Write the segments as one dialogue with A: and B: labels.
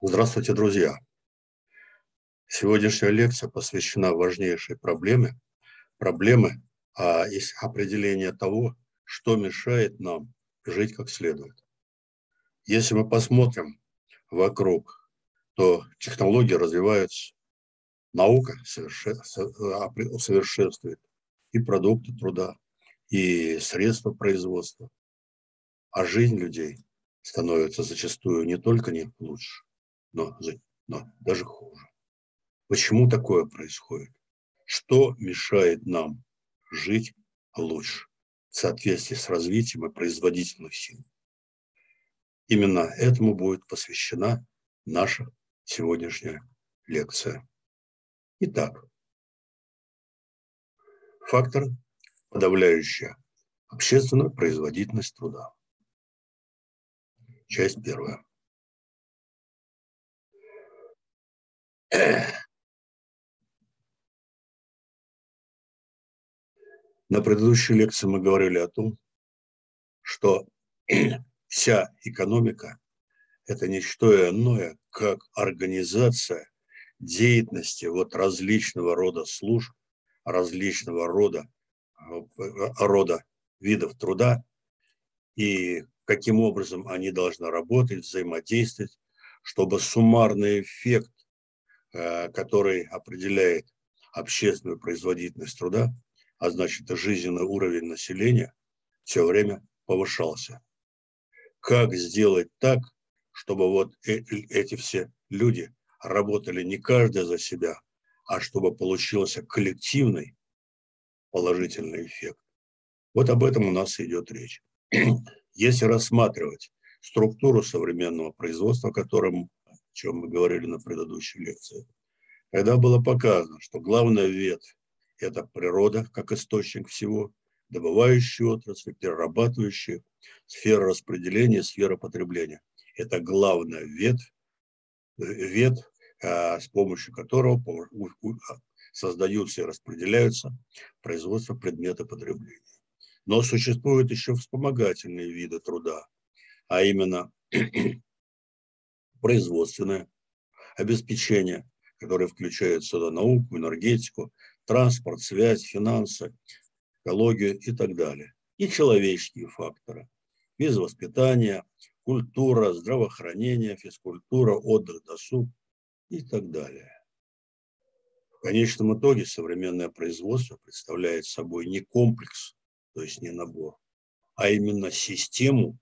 A: Здравствуйте, друзья! Сегодняшняя лекция посвящена важнейшей проблеме, проблемы а, есть определение того, что мешает нам жить как следует. Если мы посмотрим вокруг, то технологии развиваются, наука совершенствует и продукты труда, и средства производства, а жизнь людей становится зачастую не только не лучше, но, но даже хуже. Почему такое происходит? Что мешает нам жить лучше в соответствии с развитием и производительных сил? Именно этому будет посвящена наша сегодняшняя лекция. Итак, фактор, подавляющая общественную производительность труда. Часть первая. На предыдущей лекции мы говорили о том, что вся экономика – это не что иное, как организация деятельности вот различного рода служб, различного рода, рода видов труда, и каким образом они должны работать, взаимодействовать, чтобы суммарный эффект, э, который определяет общественную производительность труда, а значит жизненный уровень населения, все время повышался. Как сделать так, чтобы вот э, эти все люди работали не каждый за себя, а чтобы получился коллективный положительный эффект. Вот об этом у нас идет речь. Если рассматривать структуру современного производства, о чем мы говорили на предыдущей лекции, когда было показано, что главная ветвь – это природа как источник всего, добывающая отрасль, перерабатывающая, сфера распределения, сфера потребления. Это главная ветвь, ветвь а, с помощью которого создаются и распределяются производство предмета потребления. Но существуют еще вспомогательные виды труда, а именно производственное обеспечение, которое включает сюда науку, энергетику, транспорт, связь, финансы, экологию и так далее. И человеческие факторы. Без воспитания, культура, здравоохранение, физкультура, отдых, досуг и так далее. В конечном итоге современное производство представляет собой не комплекс то есть не набор, а именно систему,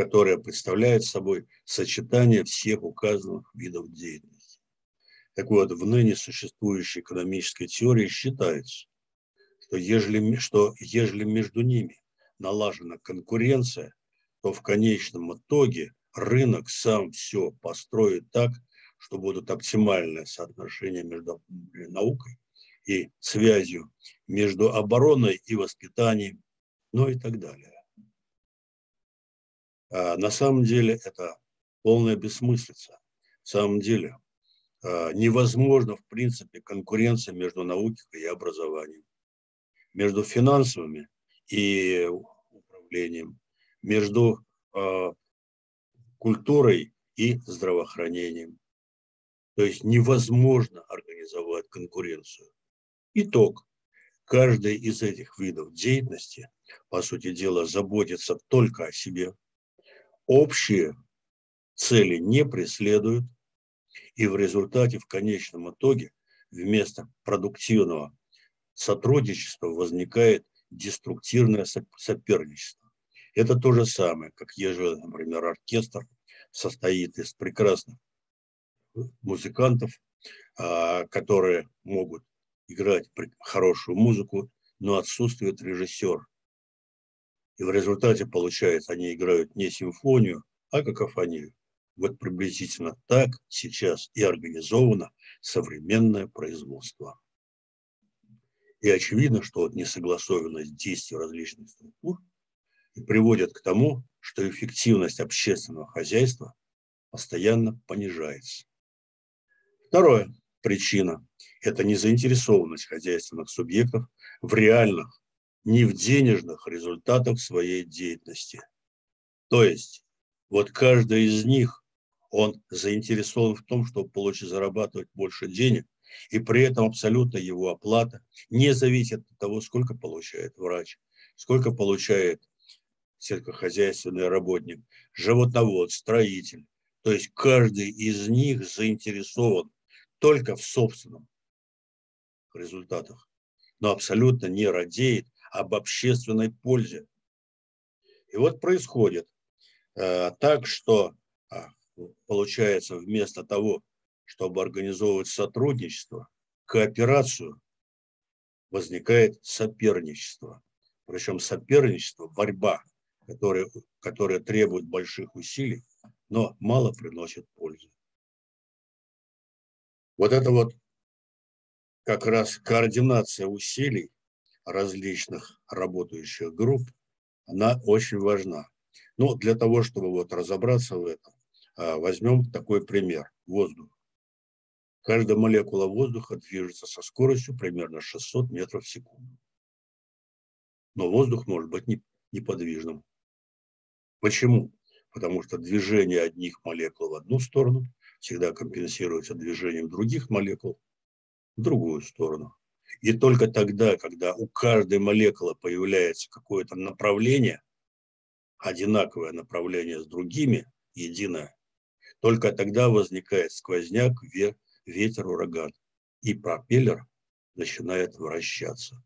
A: которая представляет собой сочетание всех указанных видов деятельности. Так вот, в ныне существующей экономической теории считается, что ежели, что ежели между ними налажена конкуренция, то в конечном итоге рынок сам все построит так, что будут оптимальное соотношение между наукой и связью между обороной и воспитанием, ну и так далее. А на самом деле это полная бессмыслица. В самом деле а, невозможно, в принципе, конкуренция между наукой и образованием, между финансовыми и управлением, между а, культурой и здравоохранением. То есть невозможно организовать конкуренцию. Итог. Каждый из этих видов деятельности, по сути дела, заботится только о себе. Общие цели не преследуют, и в результате, в конечном итоге, вместо продуктивного сотрудничества возникает деструктивное соперничество. Это то же самое, как ежели, например, оркестр состоит из прекрасных музыкантов, а, которые могут играть хорошую музыку, но отсутствует режиссер. И в результате, получается, они играют не симфонию, а какофонию. Вот приблизительно так сейчас и организовано современное производство. И очевидно, что вот несогласованность действий различных структур приводит к тому, что эффективность общественного хозяйства постоянно понижается. Второе причина – это незаинтересованность хозяйственных субъектов в реальных, не в денежных результатах своей деятельности. То есть Вот каждый из них, он заинтересован в том, чтобы получить, зарабатывать больше денег, и при этом абсолютно его оплата не зависит от того, сколько получает врач, сколько получает сельскохозяйственный работник, животновод, строитель. То есть каждый из них заинтересован только в собственном результатах, но абсолютно не радеет об общественной пользе. И вот происходит э, так, что э, получается вместо того, чтобы организовывать сотрудничество, кооперацию, возникает соперничество. Причем соперничество, борьба, которая, которая требует больших усилий, но мало приносит пользы. Вот это вот как раз координация усилий различных работающих групп, она очень важна. Но для того, чтобы вот разобраться в этом, а, возьмем такой пример. Воздух. Каждая молекула воздуха движется со скоростью примерно 600 метров в секунду. Но воздух может быть неподвижным. Почему? Потому что движение одних молекул в одну сторону всегда компенсируется движением других молекул в другую сторону. И только тогда, когда у каждой молекулы появляется какое-то направление, одинаковое направление с другими, единое, только тогда возникает сквозняк, ветер, ураган, и пропеллер начинает вращаться.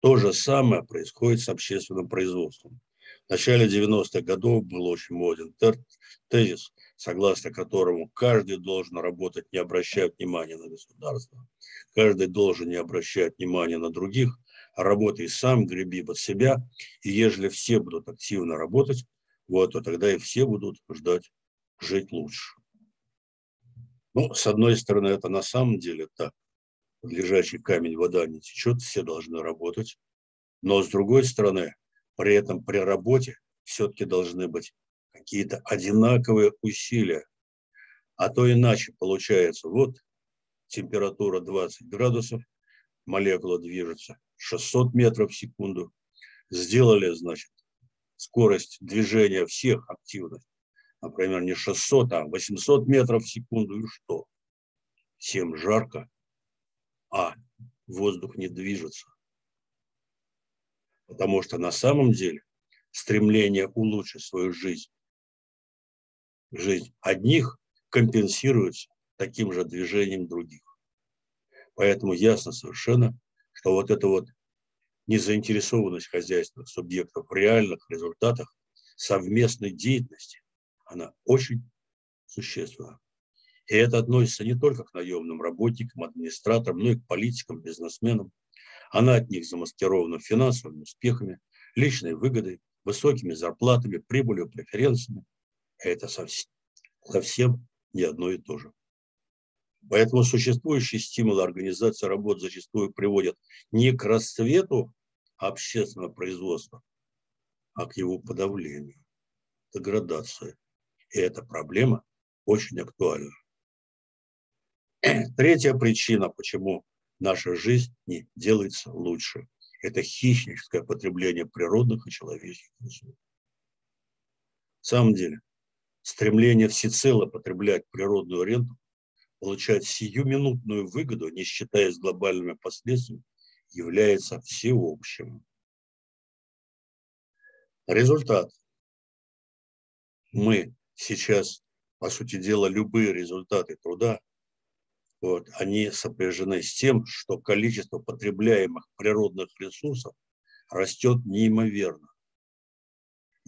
A: То же самое происходит с общественным производством. В начале 90-х годов был очень моден тезис, согласно которому каждый должен работать, не обращая внимания на государство, каждый должен не обращать внимания на других, а работай сам, греби под себя, и ежели все будут активно работать, вот, то тогда и все будут ждать жить лучше. Ну, с одной стороны, это на самом деле так. Лежачий камень вода не течет, все должны работать. Но с другой стороны, при этом при работе все-таки должны быть какие-то одинаковые усилия. А то иначе получается, вот температура 20 градусов, молекула движется 600 метров в секунду. Сделали, значит, скорость движения всех активных например, не 600, а 800 метров в секунду, и что? Всем жарко, а воздух не движется. Потому что на самом деле стремление улучшить свою жизнь, жизнь одних компенсируется таким же движением других. Поэтому ясно совершенно, что вот эта вот незаинтересованность хозяйственных субъектов в реальных результатах совместной деятельности она очень существенна. И это относится не только к наемным работникам, администраторам, но и к политикам, бизнесменам. Она от них замаскирована финансовыми успехами, личной выгодой, высокими зарплатами, прибылью, преференциями. Это совсем, не одно и то же. Поэтому существующие стимулы организации работ зачастую приводят не к расцвету общественного производства, а к его подавлению, деградации. И эта проблема очень актуальна. Третья причина, почему наша жизнь не делается лучше, это хищническое потребление природных и человеческих ресурсов. В самом деле, стремление всецело потреблять природную ренту, получать сиюминутную выгоду, не считаясь глобальными последствиями, является всеобщим. Результат. Мы сейчас, по сути дела, любые результаты труда, вот, они сопряжены с тем, что количество потребляемых природных ресурсов растет неимоверно.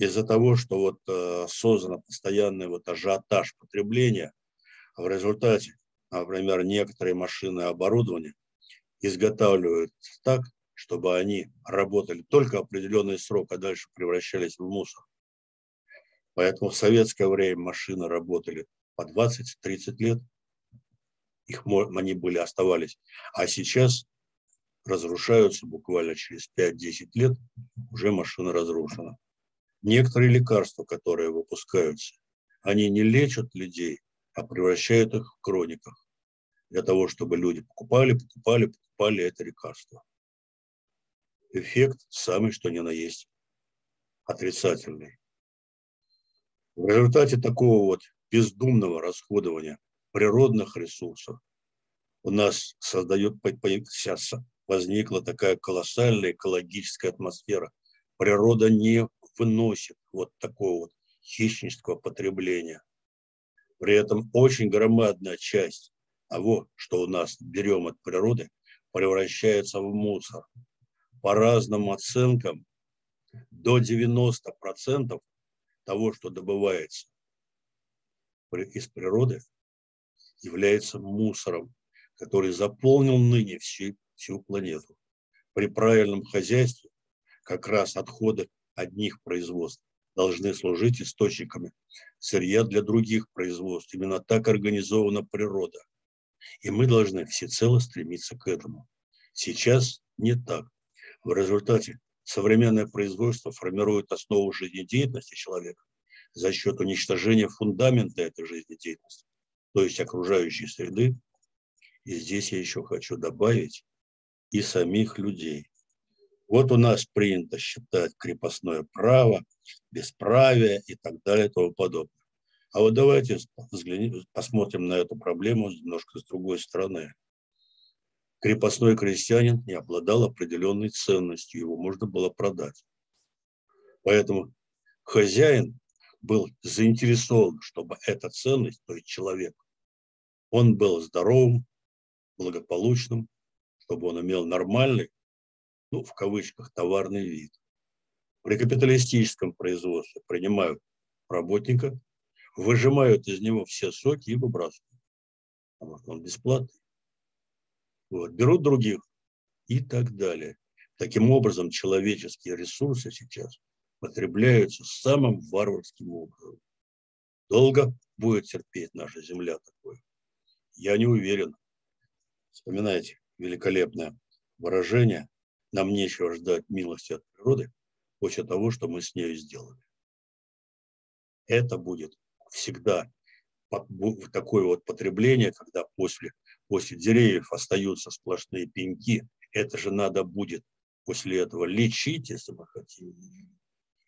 A: Из-за того, что вот э, создан постоянный вот ажиотаж потребления, в результате, например, некоторые машины и оборудование изготавливают так, чтобы они работали только определенный срок, а дальше превращались в мусор. Поэтому в советское время машины работали по 20-30 лет, их, они были, оставались. А сейчас разрушаются буквально через 5-10 лет, уже машина разрушена. Некоторые лекарства, которые выпускаются, они не лечат людей, а превращают их в крониках. Для того, чтобы люди покупали, покупали, покупали это лекарство. Эффект самый что ни на есть отрицательный. В результате такого вот бездумного расходования природных ресурсов у нас создает, сейчас возникла такая колоссальная экологическая атмосфера. Природа не выносит вот такого вот хищнического потребления. При этом очень громадная часть того, что у нас берем от природы, превращается в мусор. По разным оценкам, до 90% того, что добывается из природы, является мусором, который заполнил ныне всю, всю планету. При правильном хозяйстве как раз отходы одних производств должны служить источниками сырья для других производств. Именно так организована природа. И мы должны всецело стремиться к этому. Сейчас не так. В результате современное производство формирует основу жизнедеятельности человека за счет уничтожения фундамента этой жизнедеятельности, то есть окружающей среды. И здесь я еще хочу добавить и самих людей. Вот у нас принято считать крепостное право, бесправие и так далее и тому подобное. А вот давайте взглянем, посмотрим на эту проблему немножко с другой стороны. Крепостной крестьянин не обладал определенной ценностью, его можно было продать. Поэтому хозяин был заинтересован, чтобы эта ценность, то есть человек, он был здоровым, благополучным, чтобы он имел нормальный ну, в кавычках, товарный вид. При капиталистическом производстве принимают работника, выжимают из него все соки и выбрасывают. Потому что он бесплатный. Вот. Берут других и так далее. Таким образом, человеческие ресурсы сейчас потребляются самым варварским образом. Долго будет терпеть наша земля такое? Я не уверен. Вспоминайте великолепное выражение нам нечего ждать милости от природы после того, что мы с ней сделали. Это будет всегда такое вот потребление, когда после, после деревьев остаются сплошные пеньки. Это же надо будет после этого лечить, если мы хотим.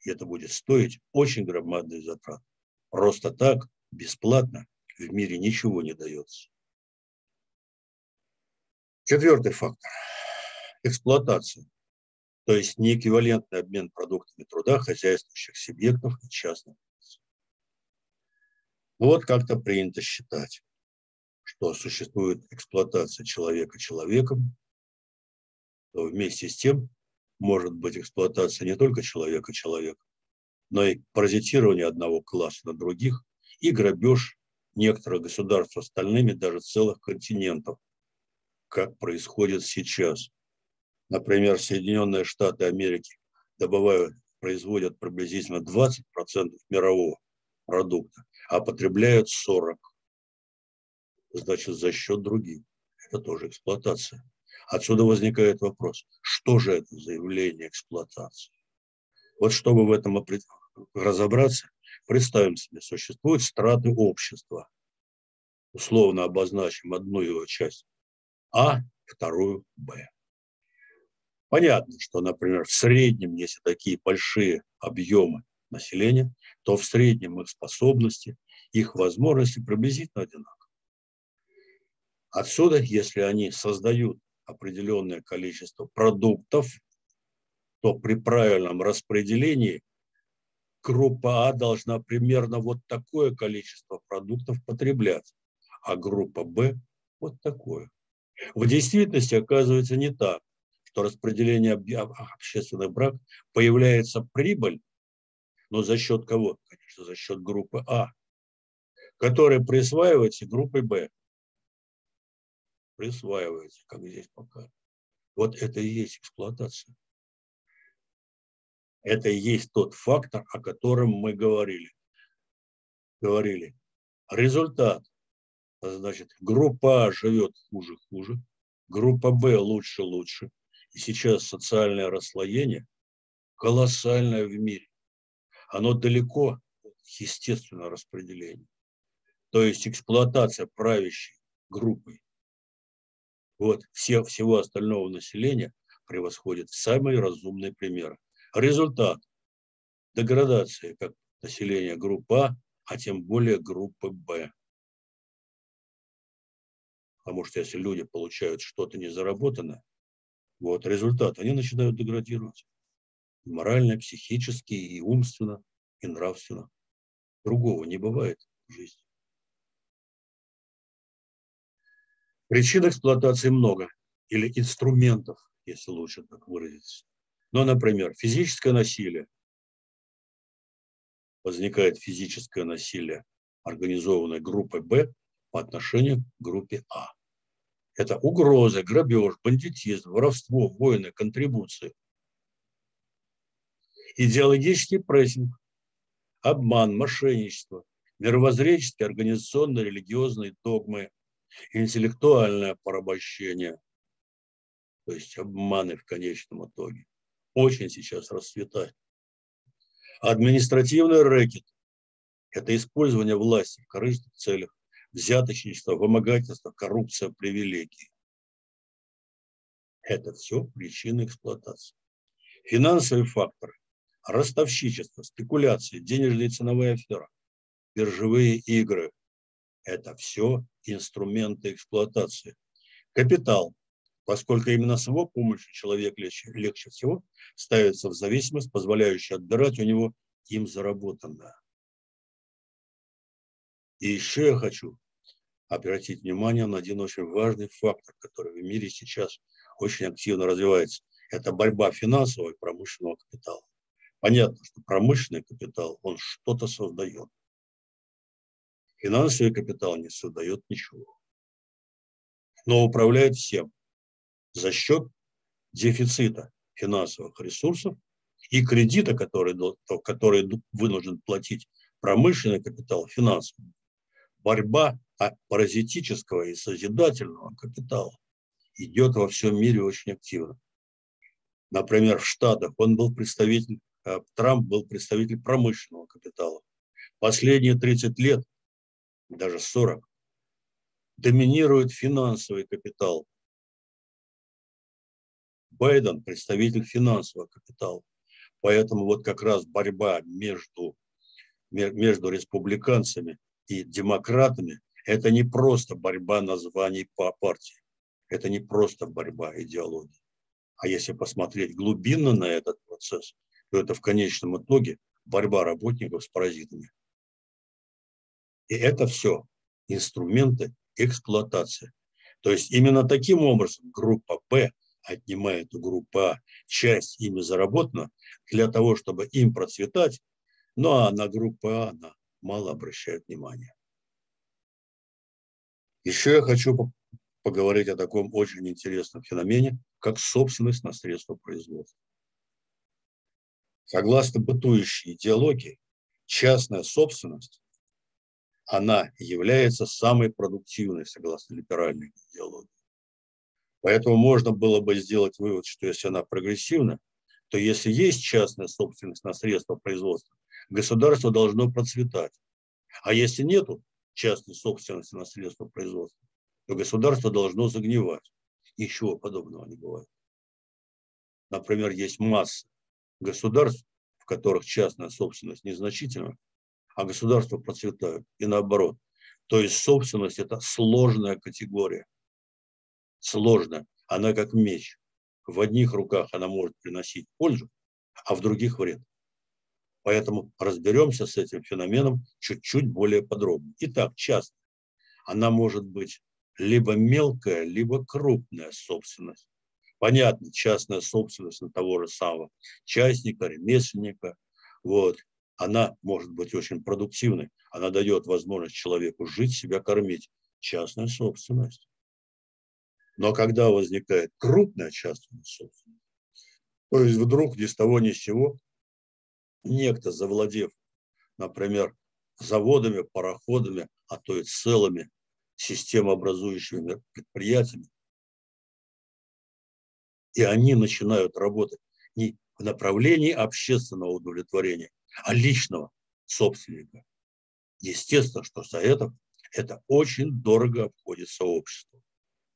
A: И это будет стоить очень громадные затрат. Просто так, бесплатно, в мире ничего не дается. Четвертый фактор – эксплуатацию, то есть неэквивалентный обмен продуктами труда хозяйствующих субъектов и частных лиц. Вот как-то принято считать, что существует эксплуатация человека человеком, то вместе с тем может быть эксплуатация не только человека человеком, но и паразитирование одного класса на других и грабеж некоторых государств остальными, даже целых континентов, как происходит сейчас – Например, Соединенные Штаты Америки добывают, производят приблизительно 20% мирового продукта, а потребляют 40%. Значит, за счет других. Это тоже эксплуатация. Отсюда возникает вопрос, что же это за явление эксплуатации? Вот чтобы в этом разобраться, представим себе, существуют страты общества. Условно обозначим одну его часть А, вторую Б. Понятно, что, например, в среднем, если такие большие объемы населения, то в среднем их способности, их возможности приблизительно одинаковы. Отсюда, если они создают определенное количество продуктов, то при правильном распределении группа А должна примерно вот такое количество продуктов потреблять, а группа Б вот такое. В действительности оказывается не так что распределение общественных брак появляется прибыль, но за счет кого? Конечно, за счет группы А, которая присваивается группой Б. Присваивается, как здесь пока. Вот это и есть эксплуатация. Это и есть тот фактор, о котором мы говорили. Говорили. Результат. Значит, группа А живет хуже-хуже, группа Б лучше-лучше, и сейчас социальное расслоение колоссальное в мире. Оно далеко от естественного распределения. То есть эксплуатация правящей группой вот, все, всего остального населения превосходит самые разумные примеры. Результат – деградация, как населения группы А, а тем более группы Б. Потому что если люди получают что-то незаработанное, вот результат, они начинают деградировать. морально, психически, и умственно, и нравственно. Другого не бывает в жизни. Причин эксплуатации много, или инструментов, если лучше так выразиться. Ну, например, физическое насилие. Возникает физическое насилие организованной группой Б по отношению к группе А. Это угрозы, грабеж, бандитизм, воровство, войны, контрибуции. Идеологический прессинг, обман, мошенничество, мировоззренческие, организационные, религиозные догмы, интеллектуальное порабощение, то есть обманы в конечном итоге. Очень сейчас расцветает. Административный рэкет – это использование власти в корыстных целях, взяточничество, вымогательство, коррупция, привилегии. Это все причины эксплуатации. Финансовые факторы – ростовщичество, спекуляции, денежные ценовые аферы, биржевые игры – это все инструменты эксплуатации. Капитал, поскольку именно с его помощью человек легче, легче всего ставится в зависимость, позволяющая отбирать у него им заработанное. И еще я хочу обратить внимание на один очень важный фактор, который в мире сейчас очень активно развивается. Это борьба финансового и промышленного капитала. Понятно, что промышленный капитал, он что-то создает. Финансовый капитал не создает ничего. Но управляет всем за счет дефицита финансовых ресурсов и кредита, который, который вынужден платить промышленный капитал, финансовый. Борьба паразитического и созидательного капитала идет во всем мире очень активно. Например, в Штатах он был представитель, э, Трамп был представитель промышленного капитала. Последние 30 лет, даже 40, доминирует финансовый капитал. Байден – представитель финансового капитала. Поэтому вот как раз борьба между, между республиканцами и демократами это не просто борьба названий по партии. Это не просто борьба идеологии. А если посмотреть глубинно на этот процесс, то это в конечном итоге борьба работников с паразитами. И это все инструменты эксплуатации. То есть именно таким образом группа Б отнимает у группы А часть ими заработанного для того, чтобы им процветать, ну а на группу А она мало обращает внимания. Еще я хочу поговорить о таком очень интересном феномене, как собственность на средства производства. Согласно бытующей идеологии, частная собственность, она является самой продуктивной, согласно либеральной идеологии. Поэтому можно было бы сделать вывод, что если она прогрессивна, то если есть частная собственность на средства производства, государство должно процветать. А если нету, частной собственности на средства производства, то государство должно загнивать. Ничего подобного не бывает. Например, есть масса государств, в которых частная собственность незначительна, а государства процветают. И наоборот. То есть собственность – это сложная категория. Сложная. Она как меч. В одних руках она может приносить пользу, а в других вред. Поэтому разберемся с этим феноменом чуть-чуть более подробно. Итак, часто она может быть либо мелкая, либо крупная собственность. Понятно, частная собственность на того же самого частника, ремесленника. Вот. Она может быть очень продуктивной. Она дает возможность человеку жить, себя кормить. Частная собственность. Но когда возникает крупная частная собственность, то есть вдруг ни с того ни с сего некто, завладев, например, заводами, пароходами, а то и целыми системообразующими предприятиями, и они начинают работать не в направлении общественного удовлетворения, а личного собственника. Естественно, что за это это очень дорого обходится обществу.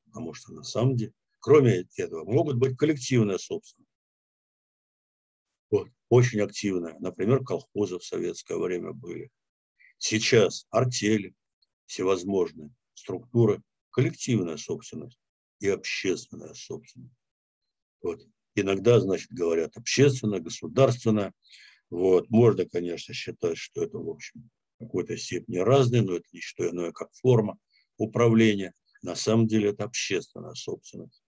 A: Потому что на самом деле, кроме этого, могут быть коллективная собственность. Вот, очень активная. Например, колхозы в советское время были. Сейчас артели, всевозможные структуры, коллективная собственность и общественная собственность. Вот. Иногда, значит, говорят общественная, государственная. Вот. Можно, конечно, считать, что это, в общем, в какой-то степени разные, но это не что иное, как форма управления. На самом деле это общественная собственность.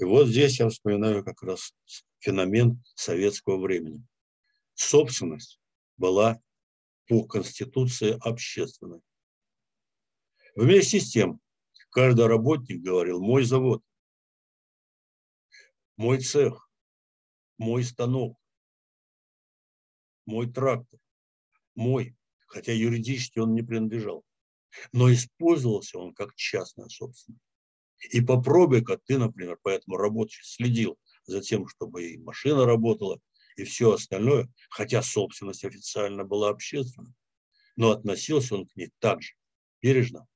A: И вот здесь я вспоминаю как раз феномен советского времени. Собственность была по Конституции общественной. Вместе с тем, каждый работник говорил, мой завод, мой цех, мой станок, мой трактор, мой, хотя юридически он не принадлежал. Но использовался он как частная собственность. И попробуй-ка ты, например, по этому рабочий следил за тем, чтобы и машина работала, и все остальное, хотя собственность официально была общественной, но относился он к ней так же бережно,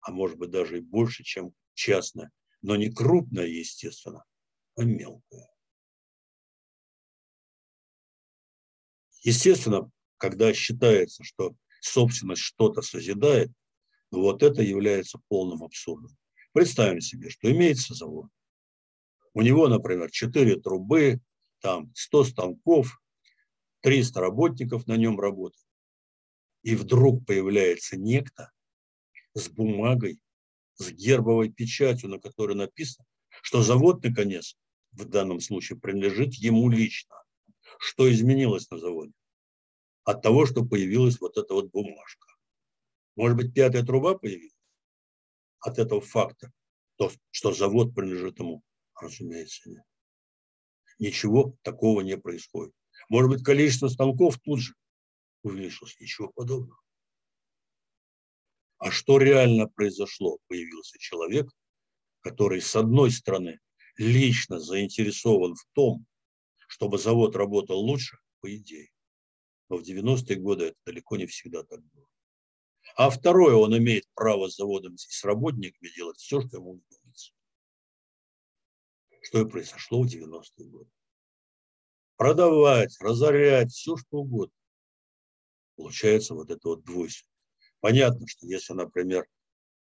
A: а может быть даже и больше, чем частная, но не крупная, естественно, а мелкая. Естественно, когда считается, что собственность что-то созидает, вот это является полным абсурдом. Представим себе, что имеется завод. У него, например, 4 трубы, там 100 станков, 300 работников на нем работают. И вдруг появляется некто с бумагой, с гербовой печатью, на которой написано, что завод, наконец, в данном случае принадлежит ему лично. Что изменилось на заводе? От того, что появилась вот эта вот бумажка. Может быть, пятая труба появилась? От этого факта, то, что завод принадлежит ему, разумеется, нет. Ничего такого не происходит. Может быть, количество станков тут же увеличилось. Ничего подобного. А что реально произошло? Появился человек, который, с одной стороны, лично заинтересован в том, чтобы завод работал лучше, по идее. Но в 90-е годы это далеко не всегда так было. А второе, он имеет право с заводом с работниками делать все, что ему вздумается. Что и произошло в 90-е годы. Продавать, разорять, все что угодно. Получается вот это вот двойство. Понятно, что если, например,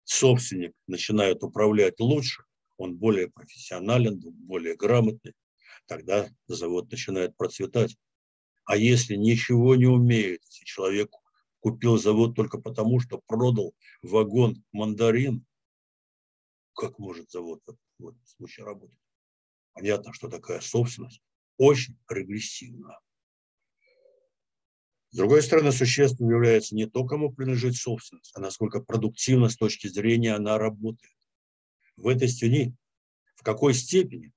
A: собственник начинает управлять лучше, он более профессионален, более грамотный, тогда завод начинает процветать. А если ничего не умеет, если человек купил завод только потому, что продал вагон мандарин, как может завод в этом случае работать? Понятно, что такая собственность очень регрессивна. С другой стороны, существенным является не то, кому принадлежит собственность, а насколько продуктивно с точки зрения она работает. В этой стене в какой степени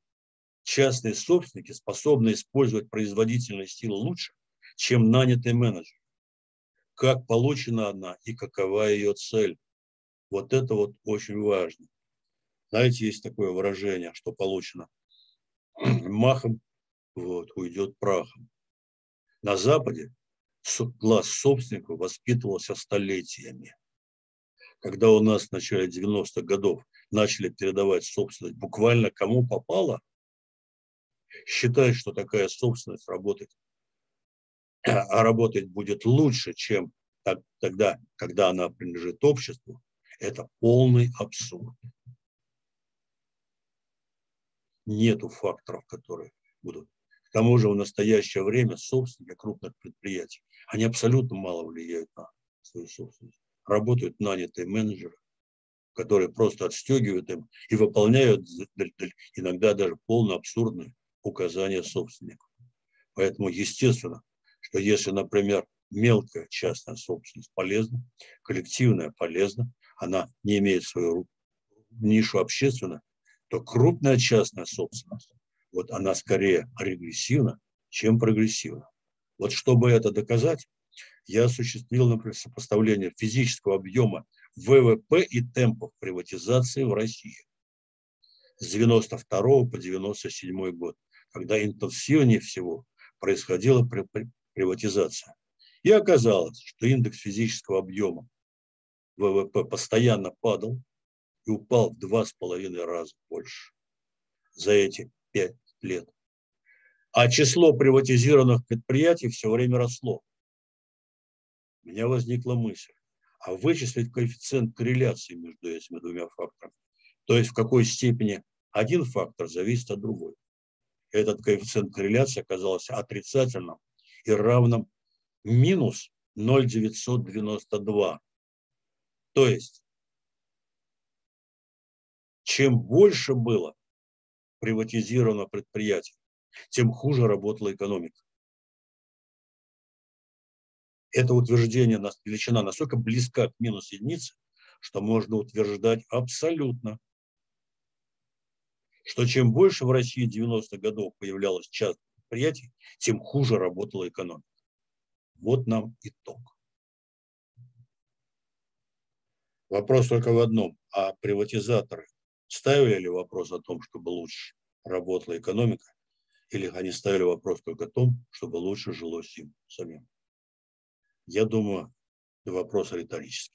A: частные собственники способны использовать производительные силы лучше, чем нанятый менеджер как получена она и какова ее цель. Вот это вот очень важно. Знаете, есть такое выражение, что получено махом, вот, уйдет прахом. На Западе класс собственников воспитывался столетиями. Когда у нас в начале 90-х годов начали передавать собственность буквально кому попало, считать, что такая собственность работает работать будет лучше, чем тогда, когда она принадлежит обществу, это полный абсурд. Нету факторов, которые будут. К тому же в настоящее время собственники крупных предприятий, они абсолютно мало влияют на свою собственность. Работают нанятые менеджеры, которые просто отстегивают им и выполняют иногда даже полно абсурдные указания собственников. Поэтому, естественно, что если, например, мелкая частная собственность полезна, коллективная полезна, она не имеет свою нишу общественную, то крупная частная собственность, вот она скорее регрессивна, чем прогрессивна. Вот чтобы это доказать, я осуществил, например, сопоставление физического объема ВВП и темпов приватизации в России с 92 по 97 год, когда интенсивнее всего происходила приватизация. И оказалось, что индекс физического объема ВВП постоянно падал и упал в два с половиной раза больше за эти пять лет. а число приватизированных предприятий все время росло. У меня возникла мысль, а вычислить коэффициент корреляции между этими двумя факторами. То есть в какой степени один фактор зависит от другой. Этот коэффициент корреляции оказался отрицательным и равным минус 0,992. То есть, чем больше было приватизировано предприятий, тем хуже работала экономика. Это утверждение, величина настолько близка к минус единицы, что можно утверждать абсолютно, что чем больше в России 90-х годов появлялось частных предприятий, тем хуже работала экономика. Вот нам итог. Вопрос только в одном. А приватизаторы ставили ли вопрос о том, чтобы лучше работала экономика, или они ставили вопрос только о том, чтобы лучше жилось им самим? Я думаю, вопрос риторический.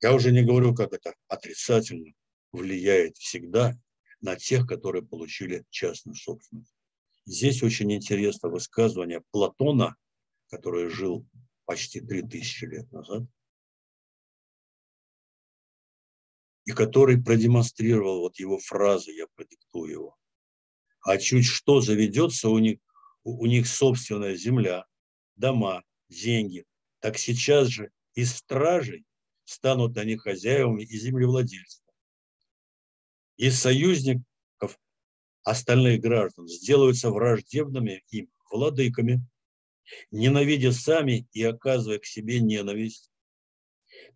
A: Я уже не говорю, как это отрицательно влияет всегда на тех, которые получили частную собственность. Здесь очень интересно высказывание Платона, который жил почти 3000 лет назад, и который продемонстрировал вот его фразы, я продиктую его. А чуть что заведется у них, у них собственная земля, дома, деньги, так сейчас же из стражей станут они хозяевами и землевладельцами. Из союзников остальных граждан сделаются враждебными им владыками, ненавидя сами и оказывая к себе ненависть,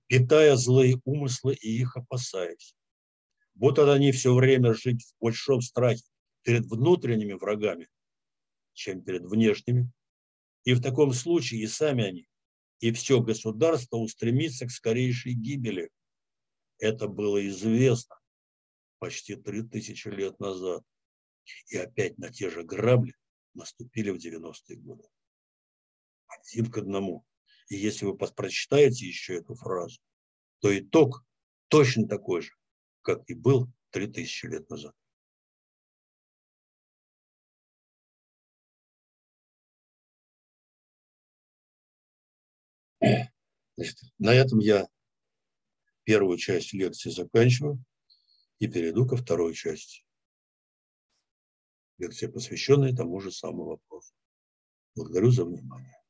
A: питая злые умыслы и их опасаясь. Будут они все время жить в большом страхе перед внутренними врагами, чем перед внешними. И в таком случае и сами они, и все государство устремится к скорейшей гибели. Это было известно почти три тысячи лет назад. И опять на те же грабли наступили в 90-е годы. Один к одному. И если вы прочитаете еще эту фразу, то итог точно такой же, как и был 3000 лет назад. Значит, на этом я первую часть лекции заканчиваю и перейду ко второй части. Лекция, посвященная тому же самому вопросу. Благодарю за внимание.